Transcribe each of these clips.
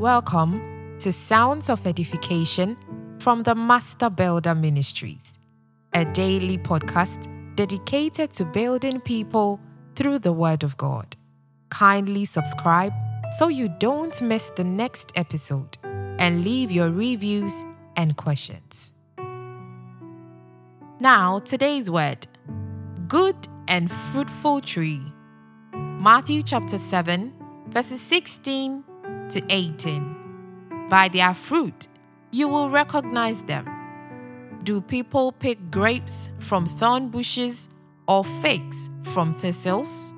Welcome to Sounds of Edification from the Master Builder Ministries, a daily podcast dedicated to building people through the Word of God. Kindly subscribe so you don't miss the next episode and leave your reviews and questions. Now, today's word good and fruitful tree. Matthew chapter 7, verses 16 to 18. By their fruit, you will recognize them. Do people pick grapes from thorn bushes or figs from thistles?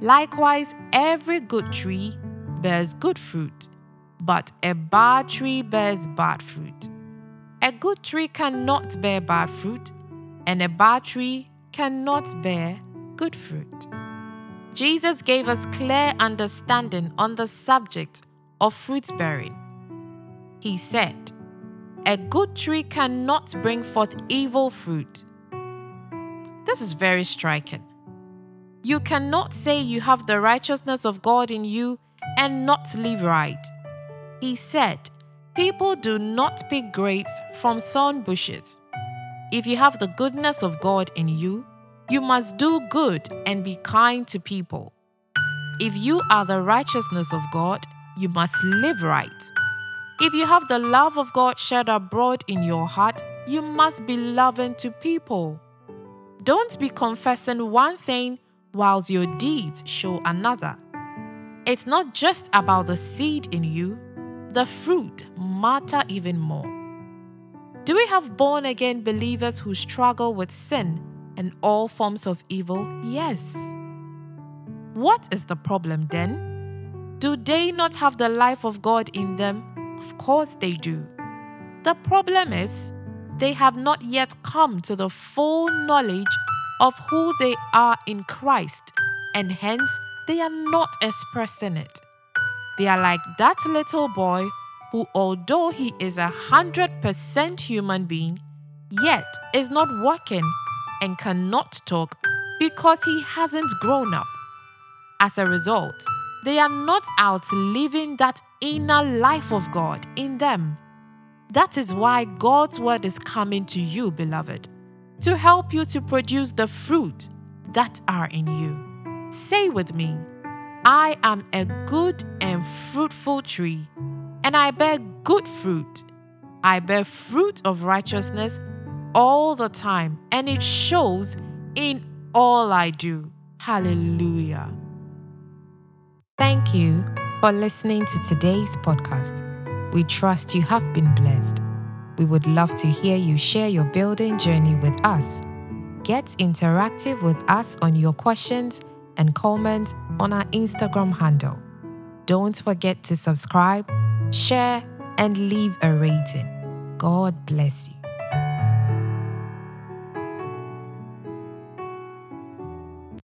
Likewise, every good tree bears good fruit, but a bad tree bears bad fruit. A good tree cannot bear bad fruit, and a bad tree cannot bear good fruit. Jesus gave us clear understanding on the subject of fruit bearing. He said, A good tree cannot bring forth evil fruit. This is very striking. You cannot say you have the righteousness of God in you and not live right. He said, People do not pick grapes from thorn bushes. If you have the goodness of God in you, you must do good and be kind to people. If you are the righteousness of God, you must live right. If you have the love of God shed abroad in your heart, you must be loving to people. Don't be confessing one thing whilst your deeds show another. It's not just about the seed in you, the fruit matter even more. Do we have born again believers who struggle with sin and all forms of evil? Yes. What is the problem then? Do they not have the life of God in them? Of course they do. The problem is, they have not yet come to the full knowledge of who they are in Christ, and hence they are not expressing it. They are like that little boy who, although he is a hundred percent human being, yet is not working and cannot talk because he hasn't grown up. As a result, they are not out living that inner life of God in them. That is why God's word is coming to you, beloved, to help you to produce the fruit that are in you. Say with me, I am a good and fruitful tree, and I bear good fruit. I bear fruit of righteousness all the time, and it shows in all I do. Hallelujah. Thank you for listening to today's podcast. We trust you have been blessed. We would love to hear you share your building journey with us. Get interactive with us on your questions and comments on our Instagram handle. Don't forget to subscribe, share, and leave a rating. God bless you.